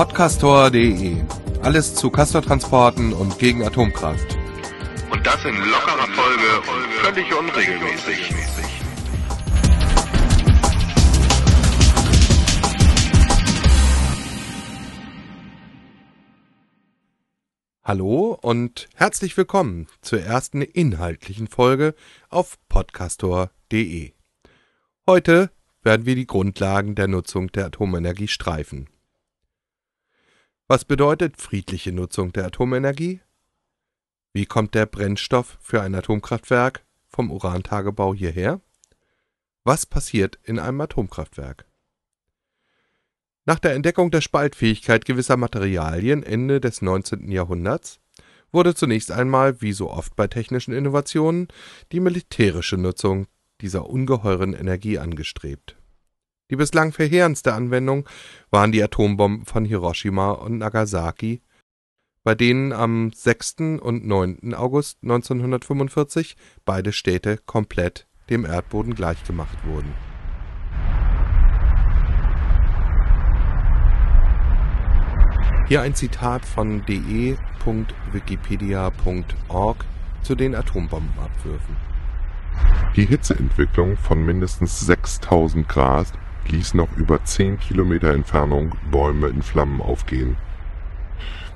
Podcastor.de. Alles zu Castortransporten und gegen Atomkraft. Und das in lockerer Folge und völlig unregelmäßig. Hallo und herzlich willkommen zur ersten inhaltlichen Folge auf podcastor.de. Heute werden wir die Grundlagen der Nutzung der Atomenergie streifen. Was bedeutet friedliche Nutzung der Atomenergie? Wie kommt der Brennstoff für ein Atomkraftwerk vom Urantagebau hierher? Was passiert in einem Atomkraftwerk? Nach der Entdeckung der Spaltfähigkeit gewisser Materialien Ende des 19. Jahrhunderts wurde zunächst einmal, wie so oft bei technischen Innovationen, die militärische Nutzung dieser ungeheuren Energie angestrebt. Die bislang verheerendste Anwendung waren die Atombomben von Hiroshima und Nagasaki, bei denen am 6. und 9. August 1945 beide Städte komplett dem Erdboden gleichgemacht wurden. Hier ein Zitat von de.wikipedia.org zu den Atombombenabwürfen die Hitzeentwicklung von mindestens 6000 Grad ließ noch über 10 Kilometer Entfernung Bäume in Flammen aufgehen.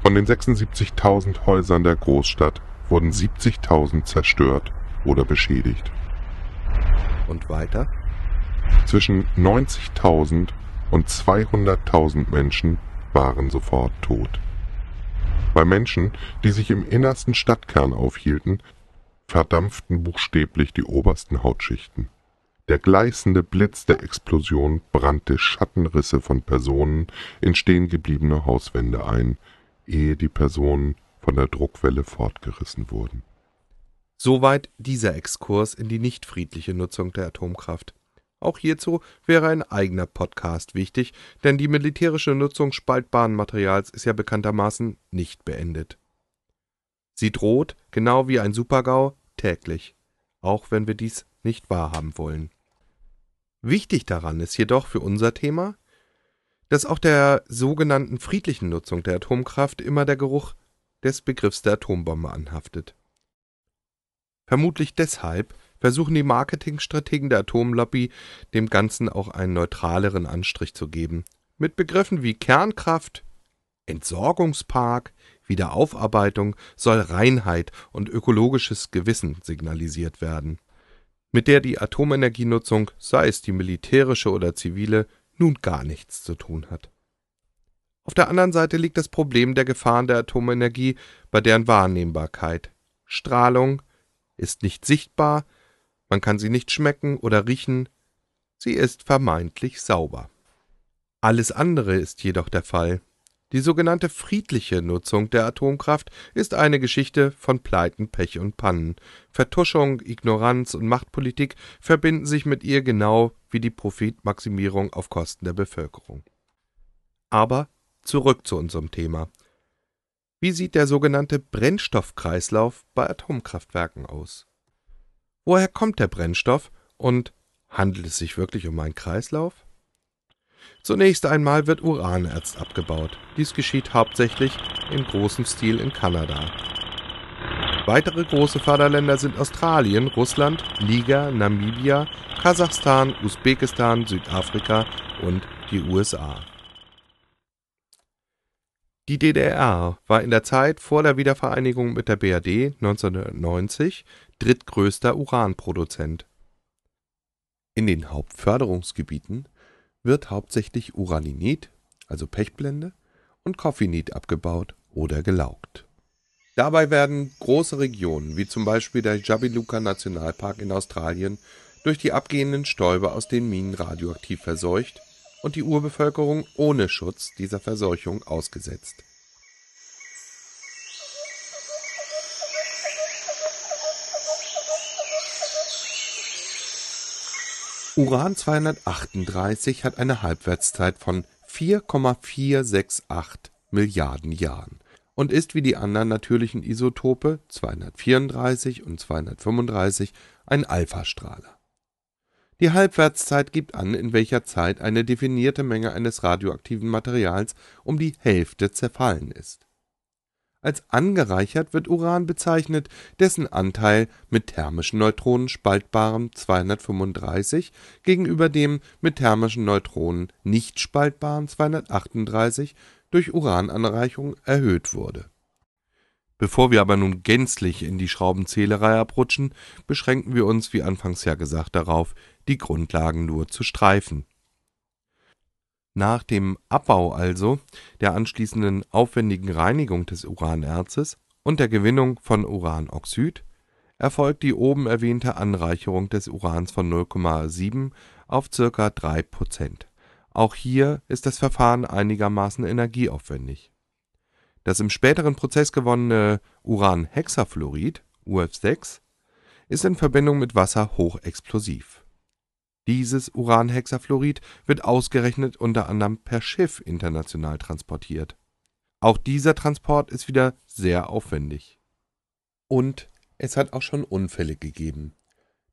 Von den 76.000 Häusern der Großstadt wurden 70.000 zerstört oder beschädigt. Und weiter? Zwischen 90.000 und 200.000 Menschen waren sofort tot. Bei Menschen, die sich im innersten Stadtkern aufhielten, verdampften buchstäblich die obersten Hautschichten. Der gleißende Blitz der Explosion brannte Schattenrisse von Personen in stehengebliebene Hauswände ein, ehe die Personen von der Druckwelle fortgerissen wurden. Soweit dieser Exkurs in die nicht friedliche Nutzung der Atomkraft. Auch hierzu wäre ein eigener Podcast wichtig, denn die militärische Nutzung spaltbaren Materials ist ja bekanntermaßen nicht beendet. Sie droht, genau wie ein Supergau, täglich, auch wenn wir dies nicht wahrhaben wollen. Wichtig daran ist jedoch für unser Thema, dass auch der sogenannten friedlichen Nutzung der Atomkraft immer der Geruch des Begriffs der Atombombe anhaftet. Vermutlich deshalb versuchen die Marketingstrategen der Atomlobby, dem Ganzen auch einen neutraleren Anstrich zu geben, mit Begriffen wie Kernkraft, Entsorgungspark, Wiederaufarbeitung soll Reinheit und ökologisches Gewissen signalisiert werden, mit der die Atomenergienutzung, sei es die militärische oder zivile, nun gar nichts zu tun hat. Auf der anderen Seite liegt das Problem der Gefahren der Atomenergie bei deren Wahrnehmbarkeit. Strahlung ist nicht sichtbar, man kann sie nicht schmecken oder riechen, sie ist vermeintlich sauber. Alles andere ist jedoch der Fall die sogenannte friedliche Nutzung der Atomkraft ist eine Geschichte von Pleiten, Pech und Pannen. Vertuschung, Ignoranz und Machtpolitik verbinden sich mit ihr genau wie die Profitmaximierung auf Kosten der Bevölkerung. Aber zurück zu unserem Thema. Wie sieht der sogenannte Brennstoffkreislauf bei Atomkraftwerken aus? Woher kommt der Brennstoff und handelt es sich wirklich um einen Kreislauf? Zunächst einmal wird Uranerz abgebaut. Dies geschieht hauptsächlich im großen Stil in Kanada. Weitere große Förderländer sind Australien, Russland, Niger, Namibia, Kasachstan, Usbekistan, Südafrika und die USA. Die DDR war in der Zeit vor der Wiedervereinigung mit der BRD 1990 drittgrößter Uranproduzent. In den Hauptförderungsgebieten wird hauptsächlich Uraninit, also Pechblende, und Koffinit abgebaut oder gelaugt. Dabei werden große Regionen, wie zum Beispiel der Jabiluka Nationalpark in Australien, durch die abgehenden Stäube aus den Minen radioaktiv verseucht und die Urbevölkerung ohne Schutz dieser Verseuchung ausgesetzt Uran-238 hat eine Halbwertszeit von 4,468 Milliarden Jahren und ist wie die anderen natürlichen Isotope 234 und 235 ein Alphastrahler. Die Halbwertszeit gibt an, in welcher Zeit eine definierte Menge eines radioaktiven Materials um die Hälfte zerfallen ist. Als angereichert wird Uran bezeichnet, dessen Anteil mit thermischen Neutronen spaltbarem 235 gegenüber dem mit thermischen Neutronen nicht spaltbaren 238 durch Urananreichung erhöht wurde. Bevor wir aber nun gänzlich in die Schraubenzählerei abrutschen, beschränken wir uns wie anfangs ja gesagt darauf, die Grundlagen nur zu streifen. Nach dem Abbau also, der anschließenden aufwendigen Reinigung des Uranerzes und der Gewinnung von Uranoxid erfolgt die oben erwähnte Anreicherung des Urans von 0,7 auf ca. 3 Prozent. Auch hier ist das Verfahren einigermaßen energieaufwendig. Das im späteren Prozess gewonnene Uranhexafluorid (UF6) ist in Verbindung mit Wasser hochexplosiv dieses Uranhexafluorid wird ausgerechnet unter anderem per Schiff international transportiert. Auch dieser Transport ist wieder sehr aufwendig. Und es hat auch schon Unfälle gegeben.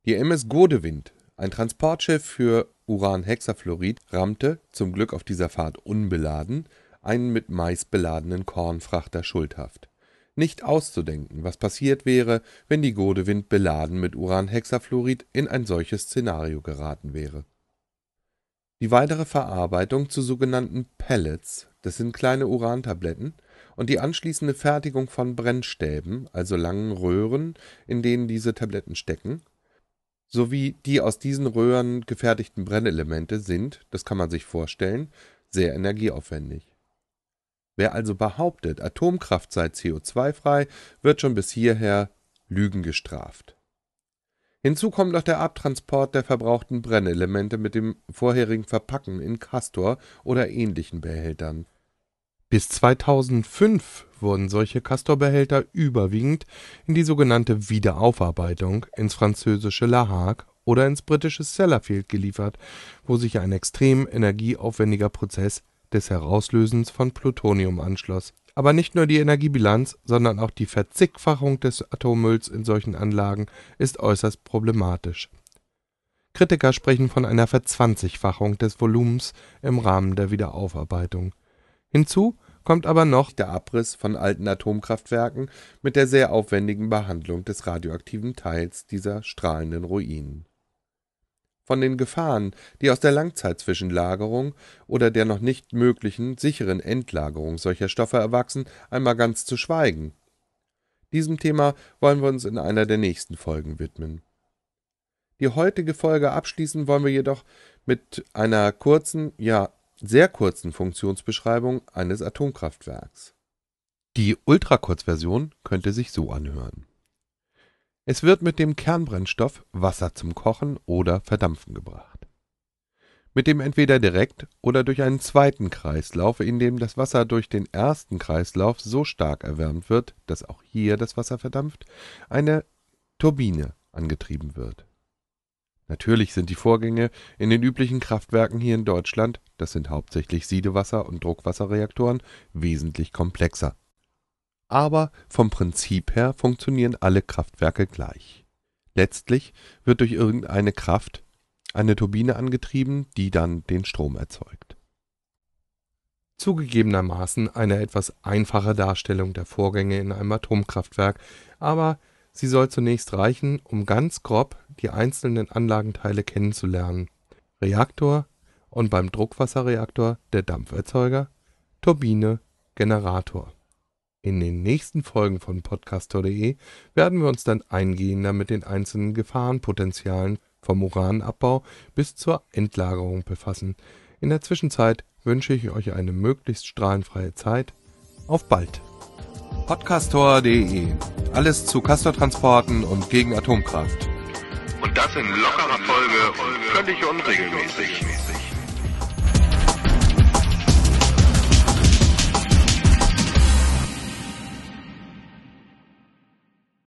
Die MS Godewind, ein Transportschiff für Uranhexafluorid, rammte, zum Glück auf dieser Fahrt unbeladen, einen mit Mais beladenen Kornfrachter schuldhaft nicht auszudenken, was passiert wäre, wenn die Godewind beladen mit Uranhexafluorid in ein solches Szenario geraten wäre. Die weitere Verarbeitung zu sogenannten Pellets, das sind kleine Urantabletten, und die anschließende Fertigung von Brennstäben, also langen Röhren, in denen diese Tabletten stecken, sowie die aus diesen Röhren gefertigten Brennelemente sind, das kann man sich vorstellen, sehr energieaufwendig Wer also behauptet, Atomkraft sei CO2-frei, wird schon bis hierher Lügen gestraft. Hinzu kommt noch der Abtransport der verbrauchten Brennelemente mit dem vorherigen Verpacken in Castor oder ähnlichen Behältern. Bis 2005 wurden solche Castor-Behälter überwiegend in die sogenannte Wiederaufarbeitung ins französische La Hague oder ins britische Sellafield geliefert, wo sich ein extrem energieaufwendiger Prozess des Herauslösens von Plutonium anschloss. Aber nicht nur die Energiebilanz, sondern auch die Verzickfachung des Atommülls in solchen Anlagen ist äußerst problematisch. Kritiker sprechen von einer Verzwanzigfachung des Volumens im Rahmen der Wiederaufarbeitung. Hinzu kommt aber noch der Abriss von alten Atomkraftwerken mit der sehr aufwendigen Behandlung des radioaktiven Teils dieser strahlenden Ruinen von den Gefahren, die aus der Langzeitzwischenlagerung oder der noch nicht möglichen sicheren Endlagerung solcher Stoffe erwachsen, einmal ganz zu schweigen. Diesem Thema wollen wir uns in einer der nächsten Folgen widmen. Die heutige Folge abschließen wollen wir jedoch mit einer kurzen, ja sehr kurzen Funktionsbeschreibung eines Atomkraftwerks. Die Ultrakurzversion könnte sich so anhören es wird mit dem Kernbrennstoff Wasser zum Kochen oder Verdampfen gebracht. Mit dem entweder direkt oder durch einen zweiten Kreislauf, in dem das Wasser durch den ersten Kreislauf so stark erwärmt wird, dass auch hier das Wasser verdampft, eine Turbine angetrieben wird. Natürlich sind die Vorgänge in den üblichen Kraftwerken hier in Deutschland, das sind hauptsächlich Siedewasser und Druckwasserreaktoren, wesentlich komplexer aber vom Prinzip her funktionieren alle Kraftwerke gleich. Letztlich wird durch irgendeine Kraft eine Turbine angetrieben, die dann den Strom erzeugt. Zugegebenermaßen eine etwas einfache Darstellung der Vorgänge in einem Atomkraftwerk, aber sie soll zunächst reichen, um ganz grob die einzelnen Anlagenteile kennenzulernen. Reaktor und beim Druckwasserreaktor der Dampferzeuger, Turbine, Generator in den nächsten Folgen von podcastor.de werden wir uns dann eingehender mit den einzelnen Gefahrenpotenzialen vom Uranabbau bis zur Endlagerung befassen. In der Zwischenzeit wünsche ich euch eine möglichst strahlenfreie Zeit. Auf bald! Podcastor.de Alles zu Castortransporten und gegen Atomkraft. Und das in lockerer Folge und völlig unregelmäßig.